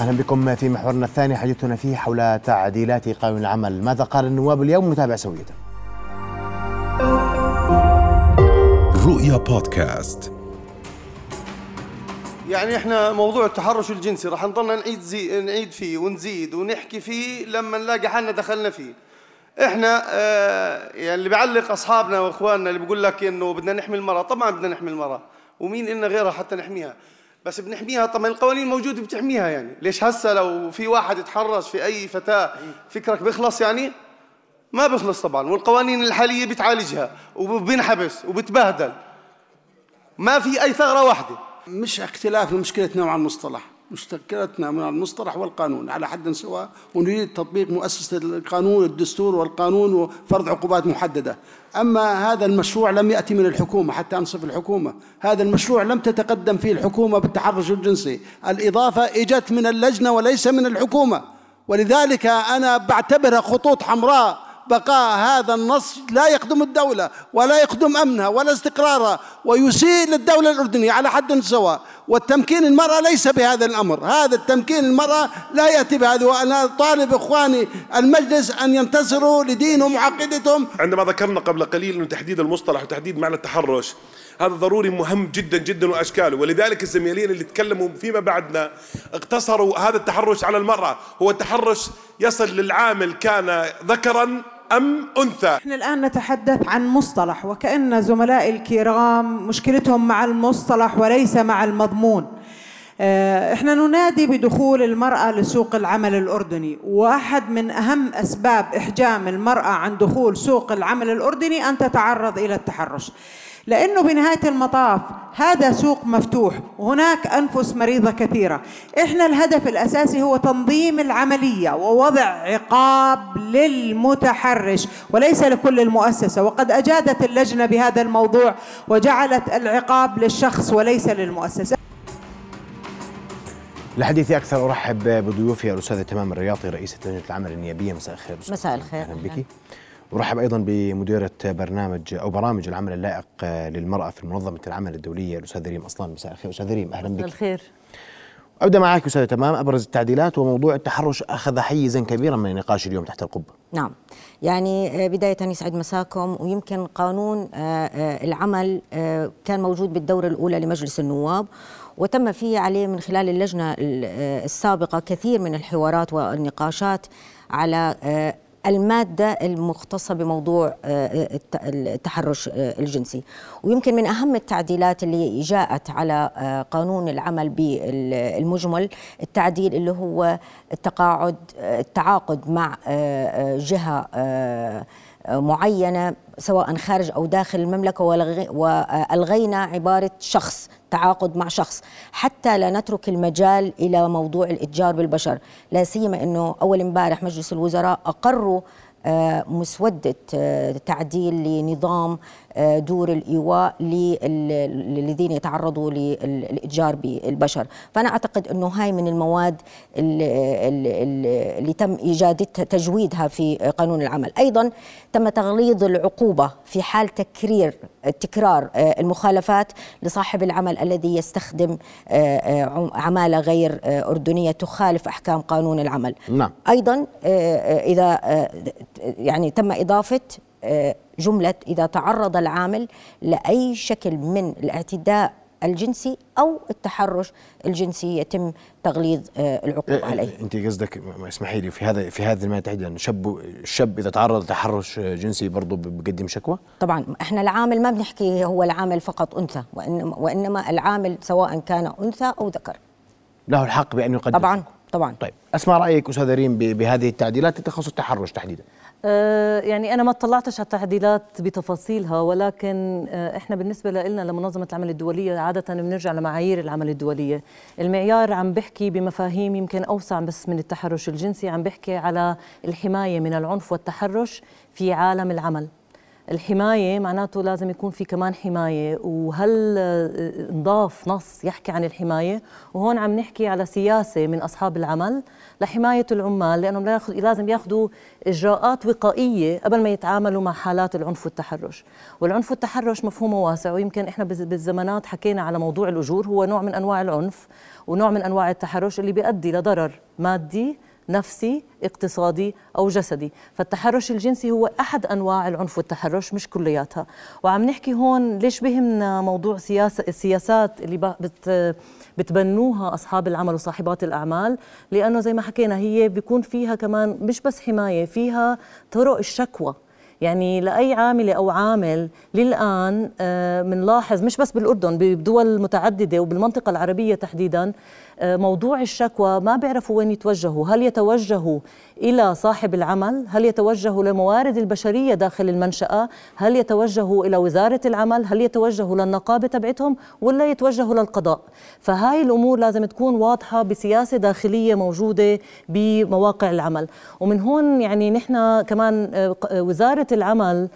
أهلا بكم في محورنا الثاني حديثنا فيه حول تعديلات قانون العمل. ماذا قال النواب اليوم؟ نتابع سويه رؤيا بودكاست. يعني إحنا موضوع التحرش الجنسي راح نضلنا نعيد زي نعيد فيه ونزيد ونحكي فيه لما نلاقي حالنا دخلنا فيه. إحنا آه يعني اللي بيعلق أصحابنا وإخواننا اللي بيقول لك إنه بدنا نحمي المرأة. طبعا بدنا نحمي المرأة. ومين إلنا غيرها حتى نحميها؟ بس بنحميها طبعا القوانين موجوده بتحميها يعني. ليش هسه لو في واحد يتحرش في أي فتاة فكرك بيخلص يعني؟ ما بيخلص طبعا والقوانين الحالية بتعالجها وبينحبس وبتبهدل. ما في أي ثغرة واحدة. مش اختلاف مشكلتنا مع المصطلح. مشكلتنا مع المصطلح والقانون على حد سواء ونريد تطبيق مؤسسة القانون الدستور والقانون وفرض عقوبات محددة. أما هذا المشروع لم يأتي من الحكومة حتى أنصف الحكومة. هذا المشروع لم تتقدم فيه الحكومة بالتحرش الجنسي. الإضافة إجت من اللجنة وليس من الحكومة. ولذلك أنا بعتبرها خطوط حمراء بقاء هذا النص لا يخدم الدولة ولا يخدم أمنها ولا استقرارها ويسيء للدولة الأردنية على حد سواء. والتمكين المرأة ليس بهذا الأمر. هذا التمكين المرأة لا يأتي بهذا. وأنا طالب إخواني المجلس أن ينتصروا لدينهم وعقيدتهم. عندما ذكرنا قبل قليل أنه تحديد المصطلح وتحديد معنى التحرش هذا ضروري مهم جدا جدا واشكاله ولذلك الزميلين اللي تكلموا فيما بعدنا اقتصروا هذا التحرش على المرأة. هو التحرش يصل للعامل كان ذكرا أم أنثى؟ إحنا الآن نتحدث عن مصطلح وكأن زملائي الكرام مشكلتهم مع المصطلح وليس مع المضمون. آه، إحنا ننادي بدخول المرأة لسوق العمل الأردني وأحد من أهم أسباب إحجام المرأة عن دخول سوق العمل الأردني أن تتعرض إلى التحرش. لأنه بنهاية المطاف هذا سوق مفتوح وهناك أنفس مريضة كثيرة. إحنا الهدف الأساسي هو تنظيم العملية ووضع عقاب للمتحرش وليس لكل المؤسسة. وقد أجادت اللجنة بهذا الموضوع وجعلت العقاب للشخص وليس للمؤسسة. لحديث أكثر أرحب بضيوفي الأستاذة تمام الرياضي رئيسة لجنة العمل النيابية. مساء الخير. مساء الخير. أهلا بك. ورحب أيضا بمديرة برنامج أو برامج العمل اللائق للمرأة في منظمة العمل الدولية الأستاذ ريم أصلان. مساء الخير. أستاذ ريم أهلا بك. الخير. أبدأ معك أستاذ. تمام. أبرز التعديلات وموضوع التحرش أخذ حيزا كبيرا من النقاش اليوم تحت القبه نعم. يعني بداية يسعد مساكم. ويمكن قانون العمل كان موجود بالدورة الأولى لمجلس النواب وتم فيه عليه من خلال اللجنة السابقة كثير من الحوارات والنقاشات على المادة المختصة بموضوع التحرش الجنسي. ويمكن من أهم التعديلات اللي جاءت على قانون العمل بالمجمل التعديل اللي هو التقاعد التعاقد مع جهة معينة سواء خارج أو داخل المملكة وألغينا عبارة شخص. تعاقد مع شخص حتى لا نترك المجال إلى موضوع الإتجار بالبشر. لا سيما أنه أول امبارح مجلس الوزراء أقروا مسودة تعديل لنظام دور الإيواء للذين يتعرضوا للإتجار بالبشر. فأنا أعتقد أنه هاي من المواد اللي, تم إيجادتها تجويدها في قانون العمل. أيضا تم تغليظ العقوبة في حال تكرير تكرار المخالفات لصاحب العمل الذي يستخدم عمالة غير أردنية تخالف أحكام قانون العمل نعم. أيضا إذا يعني تم إضافة جملة إذا تعرض العامل لأي شكل من الاعتداء الجنسي أو التحرش الجنسي يتم تغليظ العقوبة عليه أنت قصدك اسمحي لي في هذا في هذه المادة تحديدا شاب الشاب إذا تعرض لتحرش جنسي برضه بقدم شكوى؟ طبعا إحنا العامل ما بنحكي هو العامل فقط أنثى وإنما, وإنما العامل سواء كان أنثى أو ذكر له الحق بأن يقدم طبعا. طبعا طيب أسمع رأيك أستاذ ريم بهذه التعديلات تخص التحرش تحديدا يعني أنا ما اطلعتش على التعديلات بتفاصيلها ولكن أه إحنا بالنسبة لنا لمنظمة العمل الدولية عادة بنرجع لمعايير العمل الدولية، المعيار عم بحكي بمفاهيم يمكن أوسع بس من التحرش الجنسي، عم بحكي على الحماية من العنف والتحرش في عالم العمل. الحماية معناته لازم يكون في كمان حماية وهل آه، نضاف نص يحكي عن الحماية؟ وهون عم نحكي على سياسة من أصحاب العمل لحماية العمال لأنهم لازم ياخذوا إجراءات وقائية قبل ما يتعاملوا مع حالات العنف والتحرش. والعنف والتحرش مفهومه واسع ويمكن إحنا بالزمانات حكينا على موضوع الأجور هو نوع من أنواع العنف ونوع من أنواع التحرش اللي بيؤدي لضرر مادي نفسي اقتصادي أو جسدي. فالتحرش الجنسي هو أحد أنواع العنف والتحرش مش كلياتها. وعم نحكي هون ليش بهمنا موضوع سياسه السياسات اللي بت بتبنوها أصحاب العمل وصاحبات الأعمال. لأنه زي ما حكينا هي بيكون فيها كمان مش بس حماية فيها طرق الشكوى. يعني لأي عاملة أو عامل للآن آه، بنلاحظ مش بس بالأردن بدول متعددة وبالمنطقة العربية تحديدا آه، موضوع الشكوى ما بيعرفوا وين يتوجهوا؟ هل يتوجهوا إلى صاحب العمل؟ هل يتوجهوا للموارد البشرية داخل المنشأة؟ هل يتوجهوا إلى وزارة العمل؟ هل يتوجهوا للنقابة تبعتهم ولا يتوجهوا للقضاء؟ فهاي الأمور لازم تكون واضحة بسياسة داخلية موجودة بمواقع العمل. ومن هون يعني نحن كمان آه، وزارة العمل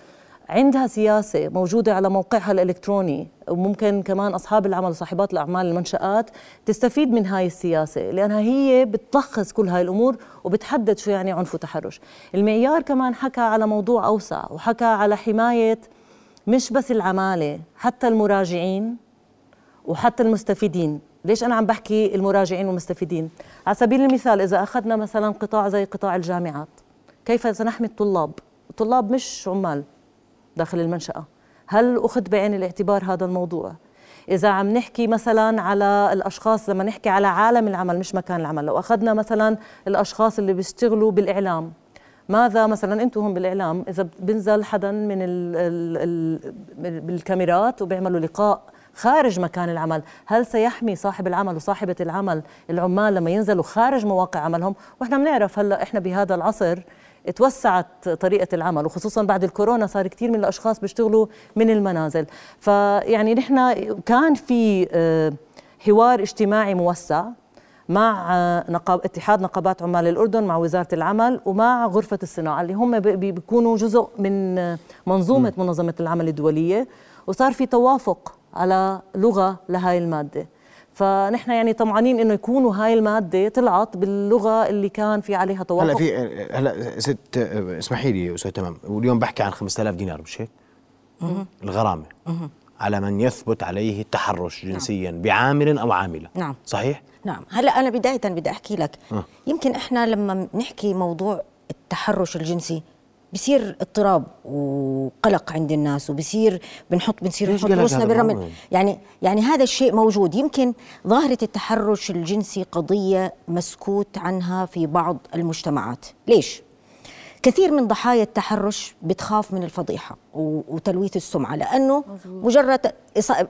عندها سياسة موجودة على موقعها الإلكتروني. وممكن كمان أصحاب العمل وصاحبات الأعمال المنشآت تستفيد من هاي السياسة لأنها هي بتلخص كل هاي الأمور وبتحدد شو يعني عنف وتحرش. المعيار كمان حكى على موضوع أوسع وحكى على حماية مش بس العمالة حتى المراجعين وحتى المستفيدين. ليش أنا عم بحكي المراجعين والمستفيدين؟ على سبيل المثال إذا أخذنا مثلا قطاع زي قطاع الجامعات كيف سنحمي الطلاب؟ الطلاب مش عمال. داخل المنشأة. هل أخذ بعين الاعتبار هذا الموضوع؟ إذا عم نحكي مثلا على الأشخاص لما نحكي على عالم العمل مش مكان العمل. لو أخذنا مثلا الأشخاص اللي بيشتغلوا بالإعلام ماذا مثلا أنتم هم بالإعلام؟ إذا بنزل حدا من ال ال ال بالكاميرات وبيعملوا لقاء خارج مكان العمل. هل سيحمي صاحب العمل وصاحبة العمل العمال لما ينزلوا خارج مواقع عملهم؟ وإحنا بنعرف هلأ إحنا بهذا العصر توسعت طريقة العمل وخصوصا بعد الكورونا صار كثير من الأشخاص بيشتغلوا من المنازل. فيعني نحن كان في آه، حوار اجتماعي موسع مع آه، نقاب اتحاد نقابات عمال الأردن مع وزارة العمل ومع غرفة الصناعة اللي هم بي- بي- بيكونوا جزء من آه، منظومة منظمة العمل الدولية. وصار في توافق على لغة لهاي المادة. فنحن يعني طمعانين إنه يكونوا هاي المادة طلعت باللغة اللي كان في عليها توافق. هلا في هلا ست اسمحي لي أستاذ تمام. واليوم بحكي عن 5000 دينار مش هيك؟ الغرامة. على من يثبت عليه التحرش جنسيا بعامل أو عاملة. نعم. صحيح؟ نعم. هلا أنا بدايه بدي أحكي لك. آه. يمكن إحنا لما نحكي موضوع التحرش الجنسي بصير اضطراب وقلق عند الناس وبصير بنحط بنصير نحط هذا بالرمل؟ يعني يعني هذا الشيء موجود. يمكن ظاهرة التحرش الجنسي قضية مسكوت عنها في بعض المجتمعات. ليش؟ كثير من ضحايا التحرش بتخاف من الفضيحة وتلويث السمعة لأنه مجرد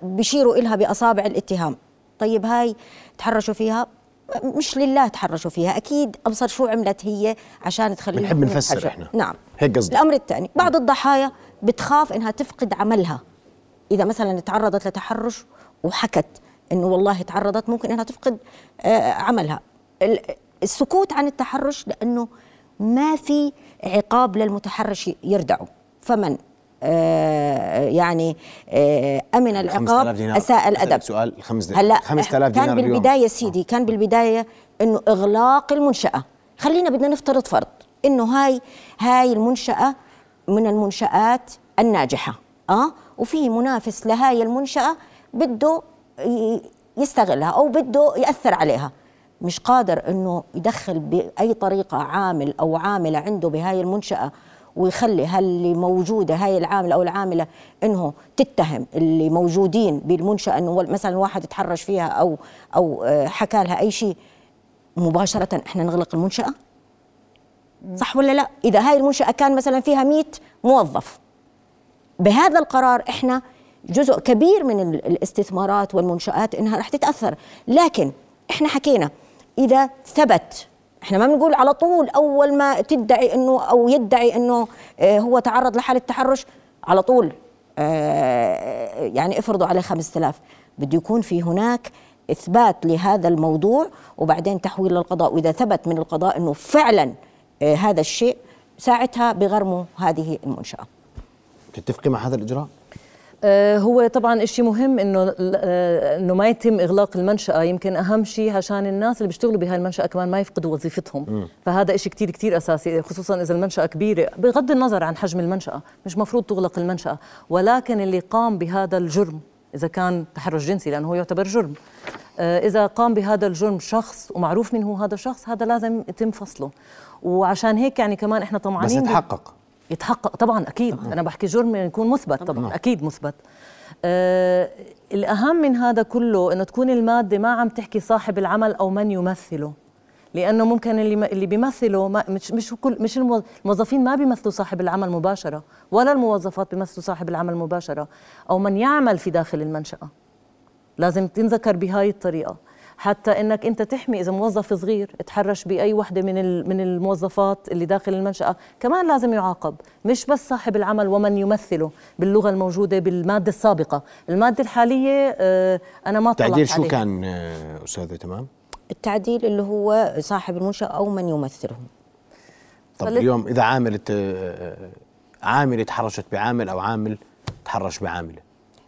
بيشيروا إلها بأصابع الاتهام. طيب هاي تحرشوا فيها؟ مش لله تحرشوا فيها أكيد أبصر شو عملت هي عشان تخليهم بنحب نفسر. إحنا. نعم هيك قصدك. الأمر الثاني بعض الضحايا بتخاف إنها تفقد عملها إذا مثلا تعرضت لتحرش وحكت إنه والله تعرضت ممكن إنها تفقد آه، عملها ال- السكوت عن التحرش لأنه ما في عقاب للمتحرش يردعه فمن يعني آه، أمن 5000 العقاب دينار. الأدب. أسألك سؤال الخمس- هلأ 5000 دينار كان اليوم. بالبداية سيدي كان بالبداية إنه إغلاق المنشأة. خلينا بدنا نفترض فرض إنه هاي هاي المنشأة من المنشآت الناجحة آه؟ وفي منافس لهاي المنشأة بده يستغلها أو بده يأثر عليها. مش قادر إنه يدخل بأي طريقة عامل أو عاملة عنده بهاي المنشأة ويخلي هاللي موجودة هاي العاملة أو العاملة إنه تتهم اللي موجودين بالمنشأة إنه مثلا واحد تحرش فيها أو أو آه، حكى لها أي شيء مباشرة إحنا نغلق المنشأة؟ صح ولا لا؟ إذا هاي المنشأة كان مثلا فيها 100 موظف. بهذا القرار إحنا جزء كبير من ال- الاستثمارات والمنشآت إنها رح تتأثر. لكن إحنا حكينا إذا ثبت إحنا ما بنقول على طول أول ما تدعي إنه أو يدعي إنه آه، هو تعرض لحالة تحرش على طول آه، يعني افرضوا عليه 5000 بده يكون في هناك إثبات لهذا الموضوع وبعدين تحويل للقضاء. وإذا ثبت من القضاء إنه فعلا آه، هذا الشيء ساعتها بغرموا هذه المنشأة. تتفقي مع هذا الإجراء؟ آه، هو طبعا شيء مهم إنه آه، إنه ما يتم إغلاق المنشأة. يمكن أهم شيء عشان الناس اللي بيشتغلوا بهاي المنشأة كمان ما يفقدوا وظيفتهم. فهذا شيء كتير كتير أساسي خصوصا إذا المنشأة كبيرة. بغض النظر عن حجم المنشأة مش مفروض تغلق المنشأة. ولكن اللي قام بهذا الجرم إذا كان تحرش جنسي لأنه هو يعتبر جرم آه، إذا قام بهذا الجرم شخص ومعروف من هو هذا الشخص هذا لازم يتم فصله. وعشان هيك يعني كمان إحنا بس طمعانين بال- يتحقق. يتحقق طبعا أكيد. أنا بحكي جرم يكون مثبت طبعا. أكيد مثبت. آه الأهم من هذا كله إنه تكون المادة ما عم تحكي صاحب العمل أو من يمثله. لأنه ممكن اللي اللي بيمثله ما مش مش كل مش المو- الموظفين ما بيمثلوا صاحب العمل مباشرة ولا الموظفات بيمثلوا صاحب العمل مباشرة. أو من يعمل في داخل المنشأة. لازم تنذكر بهاي الطريقة. حتى إنك أنت تحمي إذا موظف صغير تحرش بأي وحدة من ال- من الموظفات اللي داخل المنشأة كمان لازم يعاقب مش بس صاحب العمل ومن يمثله باللغة الموجودة بالمادة السابقة المادة الحالية آه، أنا ما طلعت تعديل شو عليها. كان آه، أستاذة تمام؟ التعديل اللي هو صاحب المنشأة أو من يمثله طب فلت- اليوم إذا عامله آه، آه، عامله تحرشت بعامل أو عامل تحرش بعامله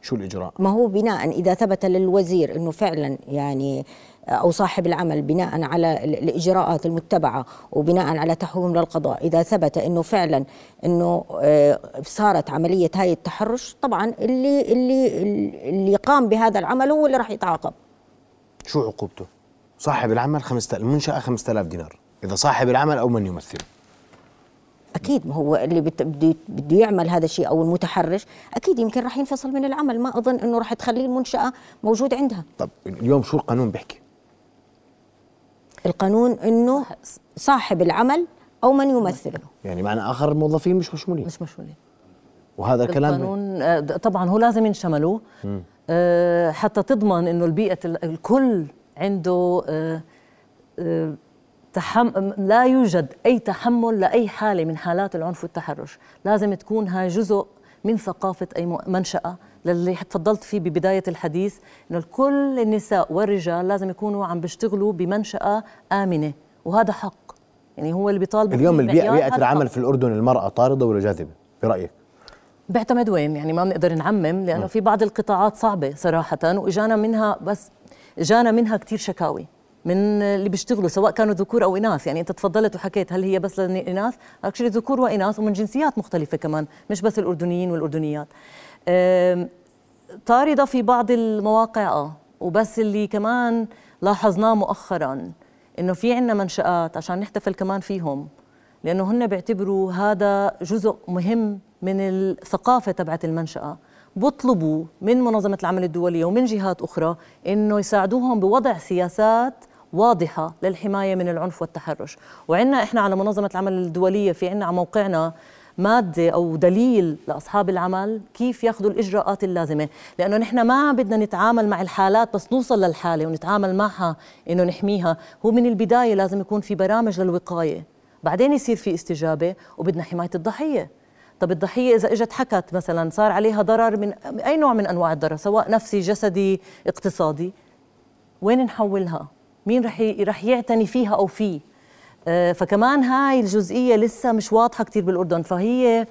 شو الإجراء؟ ما هو بناء إذا ثبت للوزير أنه فعلا يعني أو صاحب العمل بناء على ال- الإجراءات المتبعة وبناء على تحويل للقضاء إذا ثبت أنه فعلا أنه آه، صارت عملية هاي التحرش طبعا اللي اللي اللي قام بهذا العمل هو اللي راح يتعاقب شو عقوبته؟ صاحب العمل 5000 المنشأة 5000 دينار إذا صاحب العمل أو من يمثله أكيد ما هو اللي بت- بده بده يعمل هذا الشيء أو المتحرش أكيد يمكن راح ينفصل من العمل. ما أظن إنه راح تخليه المنشأة موجود عندها. طب اليوم شو القانون بيحكي؟ القانون إنه صاحب العمل أو من يمثله. يعني معنى آخر الموظفين مش مشمولين. مش مشغولين وهذا كلام القانون آه، طبعا هو لازم ينشملوا آه، حتى تضمن إنه البيئة ال- الكل عنده آه، آه، تحم... لا يوجد أي تحمل لأي حالة من حالات العنف والتحرش. لازم تكون هاي جزء من ثقافة أي م- منشأة للي تفضلت فيه ببداية الحديث إنه كل النساء والرجال لازم يكونوا عم بيشتغلوا بمنشأة آمنة وهذا حق. يعني هو اللي بيطالبوا اليوم البيئة بيئة العمل حق. في الأردن المرأة طاردة ولا جاذبة؟ برأيك؟ بيعتمد وين؟ يعني ما بنقدر نعمم لأنه في بعض القطاعات صعبة صراحة وإجانا منها بس إجانا منها كثير شكاوي. من اللي بيشتغلوا سواء كانوا ذكور أو إناث. يعني أنت تفضلت وحكيت هل هي بس للاناث اكشلي ذكور وإناث ومن جنسيات مختلفة كمان مش بس الأردنيين والأردنيات. طاردة في بعض المواقع آه. وبس اللي كمان لاحظناه مؤخرا إنه في عندنا منشآت عشان نحتفل كمان فيهم لأنه هن بيعتبروا هذا جزء مهم من الثقافة تبعت المنشأة. بطلبوا من منظمة العمل الدولية ومن جهات أخرى إنه يساعدوهم بوضع سياسات واضحة للحماية من العنف والتحرش وعندنا إحنا على منظمة العمل الدولية في عندنا على موقعنا مادة أو دليل لأصحاب العمل كيف ياخذوا الإجراءات اللازمة. لأنه نحن ما بدنا نتعامل مع الحالات بس نوصل للحالة ونتعامل معها إنه نحميها. هو من البداية لازم يكون في برامج للوقاية. بعدين يصير في استجابة وبدنا حماية الضحية. طب الضحية إذا إجت حكت مثلا صار عليها ضرر من أي نوع من أنواع الضرر؟ سواء نفسي جسدي اقتصادي. وين نحولها؟ مين رح رح يعتني فيها أو فيه. آه، فكمان هاي الجزئية لسه مش واضحة كثير بالأردن فهي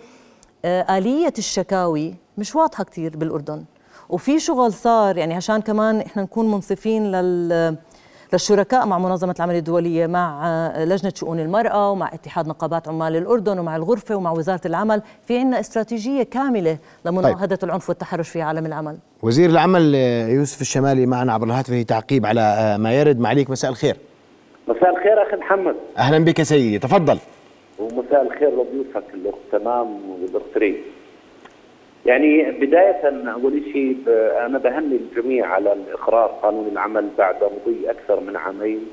آه، آلية الشكاوي مش واضحة كتير بالأردن. وفي شغل صار يعني عشان كمان إحنا نكون منصفين لل للشركاء مع منظمة العمل الدولية مع لجنة شؤون المرأة ومع اتحاد نقابات عمال الأردن ومع الغرفة ومع وزارة العمل في عنا استراتيجية كاملة لمناهضة العنف والتحرش في عالم العمل. وزير العمل آه، يوسف الشمالي معنا عبر الهاتف تعقيب على آه، ما يرد. معليك مساء الخير. مساء الخير أخي محمد. أهلا بك سيدي. تفضل. ومساء الخير لضيوفك الأخت تمام والاخت ريم. يعني بداية أول شيء أنا بهني الجميع على الإقرار قانون العمل بعد مضي أكثر من عامين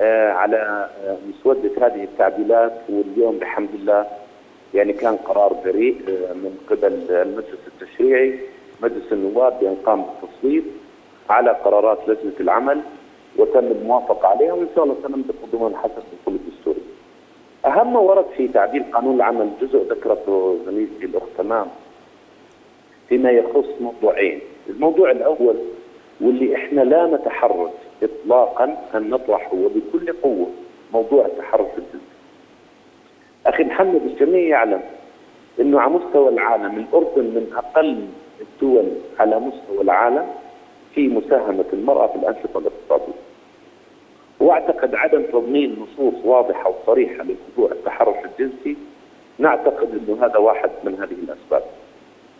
آه، على مسودة هذه التعديلات. واليوم بحمد الله يعني كان قرار جريء آه، من قبل المجلس التشريعي. مجلس النواب بأن قام بالتصويت على قرارات لجنة العمل وتم الموافقة عليها وإن شاء الله سنمضي قدما حسب الدخول الدستوري. أهم ما ورد في تعديل قانون العمل جزء ذكرته زميلتي الأخت تمام. فيما يخص موضوعين، الموضوع الأول واللي إحنا لا نتحرج اطلاقا أن نطرحه وبكل قوة موضوع التحرش الجنسي. أخي محمد الجميع يعلم إنه على مستوى العالم الأردن من أقل الدول على مستوى العالم في مساهمة المرأة في الأنشطة الاقتصادية. وأعتقد عدم تضمين نصوص واضحة وصريحة لموضوع التحرش الجنسي نعتقد إنه هذا واحد من هذه الأسباب.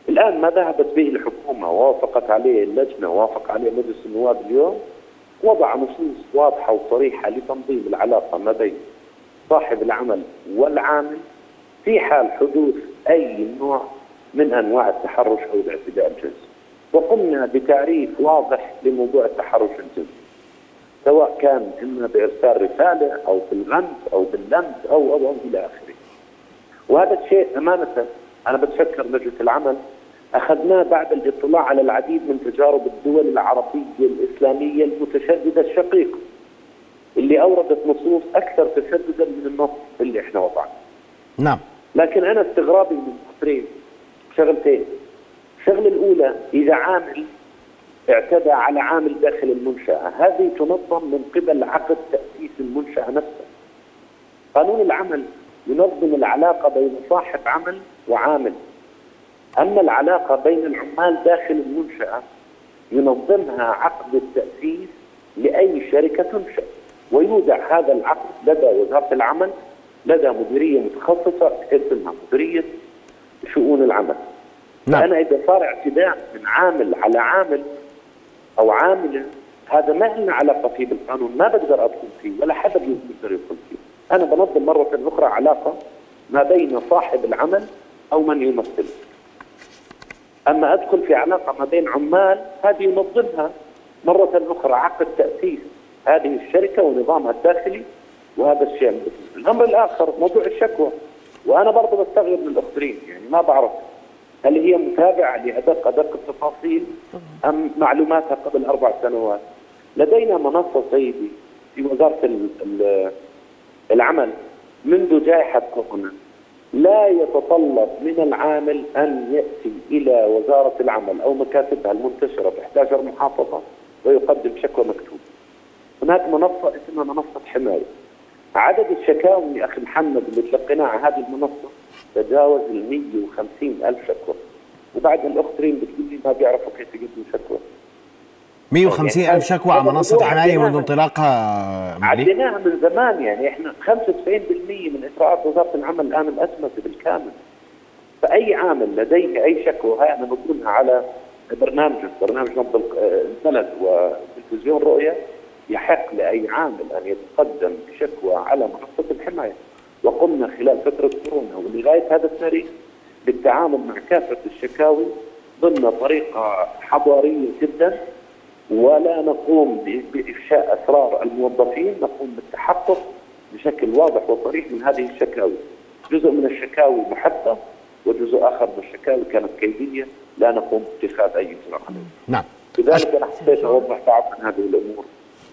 الآن ما ذهبت به الحكومة ووافقت عليه اللجنة ووافق عليه مجلس النواب اليوم وضع نصوص واضحه وصريحه لتنظيم العلاقة ما بين صاحب العمل والعامل في حال حدوث أي نوع من أنواع التحرش أو الاعتداء الجنسي. وقمنا بتعريف واضح لموضوع التحرش الجنسي. سواء كان إما بإرسال رسالة أو بالغمز أو باللمس أو أو أو إلى آخره. وهذا الشيء أمانة أنا بتشكر مجلس العمل أخذناه بعد الاطلاع على العديد من تجارب الدول العربية الإسلامية المتشددة الشقيقه اللي أوردت نصوص أكثر تشددا من النص اللي إحنا وضعناه. نعم لكن أنا استغرابي من امرين شغلتين. الشغلة الأولى إذا عامل اعتدى على عامل داخل المنشأة، هذه تنظم من قبل عقد تأسيس المنشأة نفسها. قانون العمل ينظم العلاقة بين صاحب عمل وعامل. أما العلاقة بين العمال داخل المنشأة ينظمها عقد التأسيس لأي شركة تنشأ. ويودع هذا العقد لدى وزارة العمل لدى مديرية متخصصة اسمها مديرية شؤون العمل. نعم. فانا إذا صار اعتداء من عامل على عامل أو عاملة هذا ما لنا علاقة فيه بالقانون ما بقدر أدخل فيه ولا حدا بيقدر يدخل فيه. أنا بنظم مرة أخرى علاقة ما بين صاحب العمل أو من يمثله. أما أدخل في علاقة ما بين عمال هذه ينظمها مرة أخرى عقد تأسيس هذه الشركة ونظامها الداخلي وهذا الشيء. الأمر الآخر موضوع الشكوى وأنا برضه بستغرب من الاخرين يعني ما بعرف هل هي متابعة لأدق أدق التفاصيل أم معلوماتها قبل أربع سنوات؟ لدينا منصة سيدي في وزارة ال- ال- العمل منذ جائحة كورونا لا يتطلب من العامل أن يأتي إلى وزارة العمل أو مكاتبها المنتشرة ب 11 محافظه ويقدم شكوى مكتوبة. هناك منصة اسمها منصة حماية. عدد الشكاوي يا أخي محمد اللي تلقيناها على هذه المنصة تجاوز ال 150 ألف شكوى. وبعد الاخرين بتقول لي ما بيعرفوا كيف يقدموا شكوى. 150 ألف شكوى على منصة حماية منذ انطلاقها عديناها من زمان يعني إحنا 95% من اجراءات وزارة العمل الآن مأسمسه بالكامل. فأي عامل لديه أي شكوى هاي أنا بقولها على برنامجك برنامج نبض البلد وتلفزيون رؤية يحق لأي عامل أن يتقدم بشكوى على منصة الحماية. وقمنا خلال فترة كورونا ولغايه هذا التاريخ بالتعامل مع كافة الشكاوي ضمن طريقة حضارية جدا. ولا نقوم ب- بإفشاء أسرار الموظفين نقوم بالتحقق بشكل واضح وصريح من هذه الشكاوي. جزء من الشكاوي محدد وجزء آخر من الشكاوي كانت كيدية لا نقوم باتخاذ أي اجراء. نعم. لذلك أنا حبيت أوضح بعض من هذه الأمور.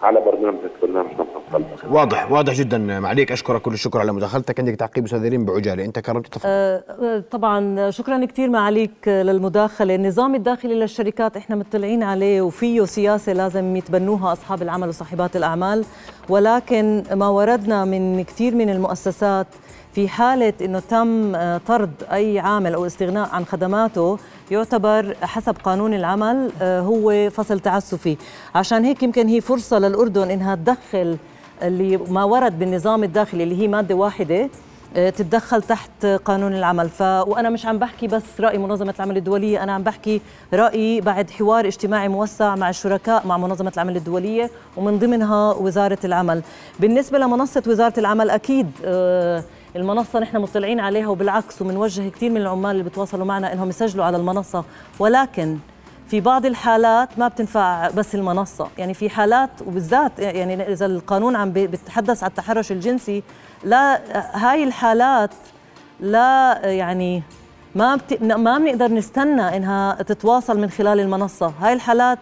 على برنامجك برنامج نبض القلب. واضح واضح جدا معليك أشكرك كل الشكر على مداخلتك. عندك تعقيب أستاذ ريم بعجالة. أنت كرمت تفضل. آه، طبعا شكرا كثير معاليك للمداخلة. النظام الداخلي للشركات إحنا مطلعين عليه وفيه سياسة لازم يتبنوها أصحاب العمل وصاحبات الأعمال. ولكن ما وردنا من كثير من المؤسسات في حالة أنه تم آه، طرد أي عامل أو استغناء عن خدماته يعتبر حسب قانون العمل آه، هو فصل تعسفي. عشان هيك يمكن هي فرصة للأردن إنها تدخل اللي ما ورد بالنظام الداخلي اللي هي مادة واحدة آه، تتدخل تحت قانون العمل. ف وأنا مش عم بحكي بس رأي منظمة العمل الدولية أنا عم بحكي رايي بعد حوار اجتماعي موسع مع الشركاء مع منظمة العمل الدولية ومن ضمنها وزارة العمل. بالنسبة لمنصة وزارة العمل أكيد آه، المنصة نحن مطلعين عليها وبالعكس ومنوجه كثير من العمال اللي بتواصلوا معنا إنهم يسجلوا على المنصة. ولكن في بعض الحالات ما بتنفع بس المنصة. يعني في حالات وبالذات يعني إذا القانون عم بي- بيتحدث عن التحرش الجنسي لا هاي الحالات لا يعني ما بت... ما بنقدر نستنى إنها تتواصل من خلال المنصة. هاي الحالات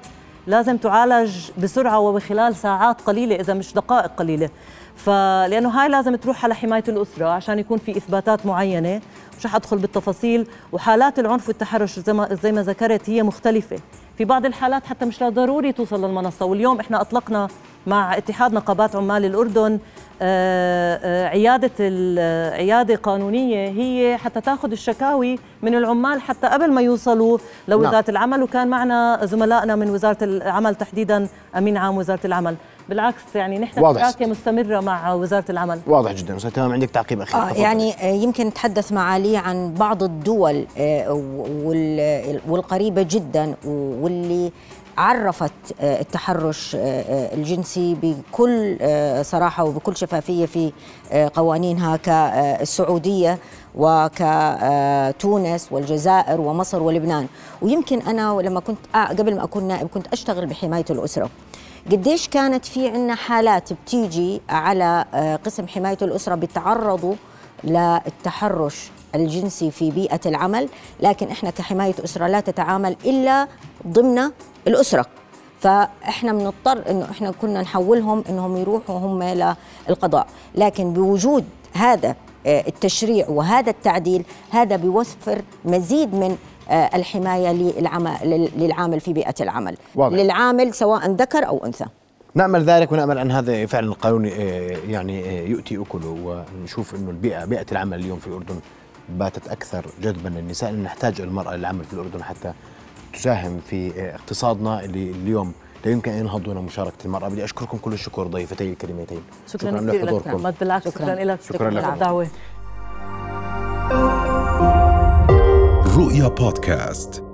لازم تعالج بسرعة وبخلال ساعات قليلة إذا مش دقائق قليلة. فلأنه هاي لازم تروح على حماية الأسرة عشان يكون في إثباتات معينة. مش رح أدخل بالتفاصيل. وحالات العنف والتحرش زي ما, زي ما ذكرت هي مختلفة. في بعض الحالات حتى مش ضروري توصل للمنصة. واليوم إحنا أطلقنا مع اتحاد نقابات عمال الأردن. آه، آه، عيادة العيادة قانونية هي حتى تاخذ الشكاوي من العمال حتى قبل ما يوصلوا لوزارة نعم. العمل. وكان معنا زملائنا من وزارة العمل تحديدا أمين عام وزارة العمل. بالعكس يعني نحن حركة مستمرة مع وزارة العمل. واضح جدا. أستاذ تمام عندك تعقيب أخير. آه يعني آه، يمكن نتحدث معالي عن بعض الدول والقريبة جدا واللي عرفت آه، التحرش آه، آه، الجنسي بكل صراحة وبكل شفافية في قوانينها كالسعودية وكتونس والجزائر ومصر ولبنان. ويمكن أنا لما كنت قبل ما أكون نائب كنت أشتغل بحماية الأسرة. قديش كانت في عنا حالات بتيجي على قسم حماية الأسرة بيتعرضوا للتحرش؟ الجنسي في بيئة العمل لكن إحنا كحماية أسرة لا تتعامل إلا ضمن الأسرة. فإحنا بنضطر إنه إحنا كنا نحولهم إنهم يروحوا هم للقضاء لكن بوجود هذا آه، التشريع وهذا التعديل هذا بيوفر مزيد من آه، الحماية للعامل في بيئة العمل. واضح. للعامل سواء ذكر أو أنثى. نأمل ذلك ونأمل أن هذا فعلا القانون آه، يعني يؤتي أكله. ونشوف أنه البيئة بيئة العمل اليوم في الأردن باتت أكثر جذبا للنساء نحتاج المرأة للعمل في الأردن حتى تساهم في اقتصادنا اللي اليوم لا يمكن أن ينهض دون مشاركة المرأة. بدي أشكركم كل الشكر ضيفتي الكريمتين. شكرا, شكرا لحضوركم. بالعكس شكرا, شكرا لك. شكرا, شكرا لك الدعوه رؤيا بودكاست.